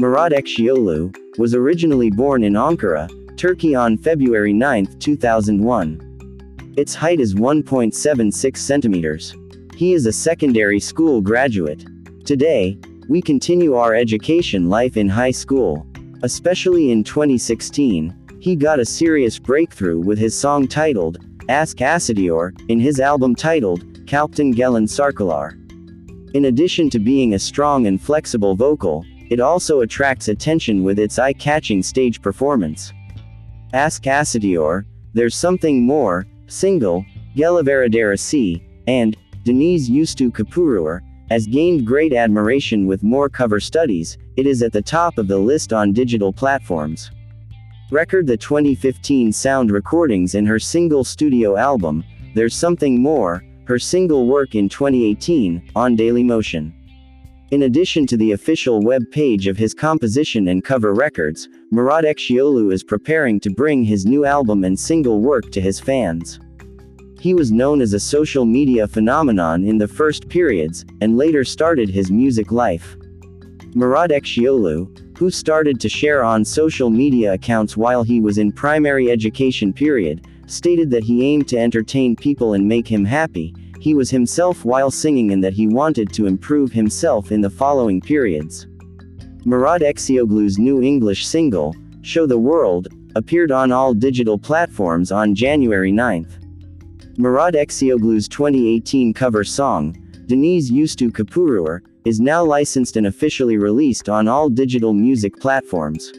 Murat Ekşioğlu, was originally born in Ankara, Turkey on February 9, 2001. Its height is 1.76 centimeters. He is a secondary school graduate. Today, we continue our education life in high school. Especially in 2016, he got a serious breakthrough with his song titled, Aşk Acıtyor, in his album titled, Kalpten Gelen Şarkılar. In addition to being a strong and flexible vocal, it also attracts attention with its eye-catching stage performance. Aşk Acıtyor, There's Something More, single, Gelevera Deresi, and, Deniz Üstü Köpürür, has gained great admiration with more cover studies, it is at the top of the list on digital platforms. Record the 2015 sound recordings in her single studio album, There's Something More, her single work in 2018, on Dailymotion. In addition to the official web page of his composition and cover records, Murat Ekşioğlu is preparing to bring his new album and single work to his fans. He was known as a social media phenomenon in the first periods, and later started his music life. Murat Ekşioğlu, who started to share on social media accounts while he was in primary education period, stated that he aimed to entertain people and make him happy, he was himself while singing and that he wanted to improve himself in the following periods. Murat Ekşioğlu's new English single, Show the World, appeared on all digital platforms on January 9th. Murat Ekşioğlu's 2018 cover song, Deniz Üstü Köpürür, is now licensed and officially released on all digital music platforms.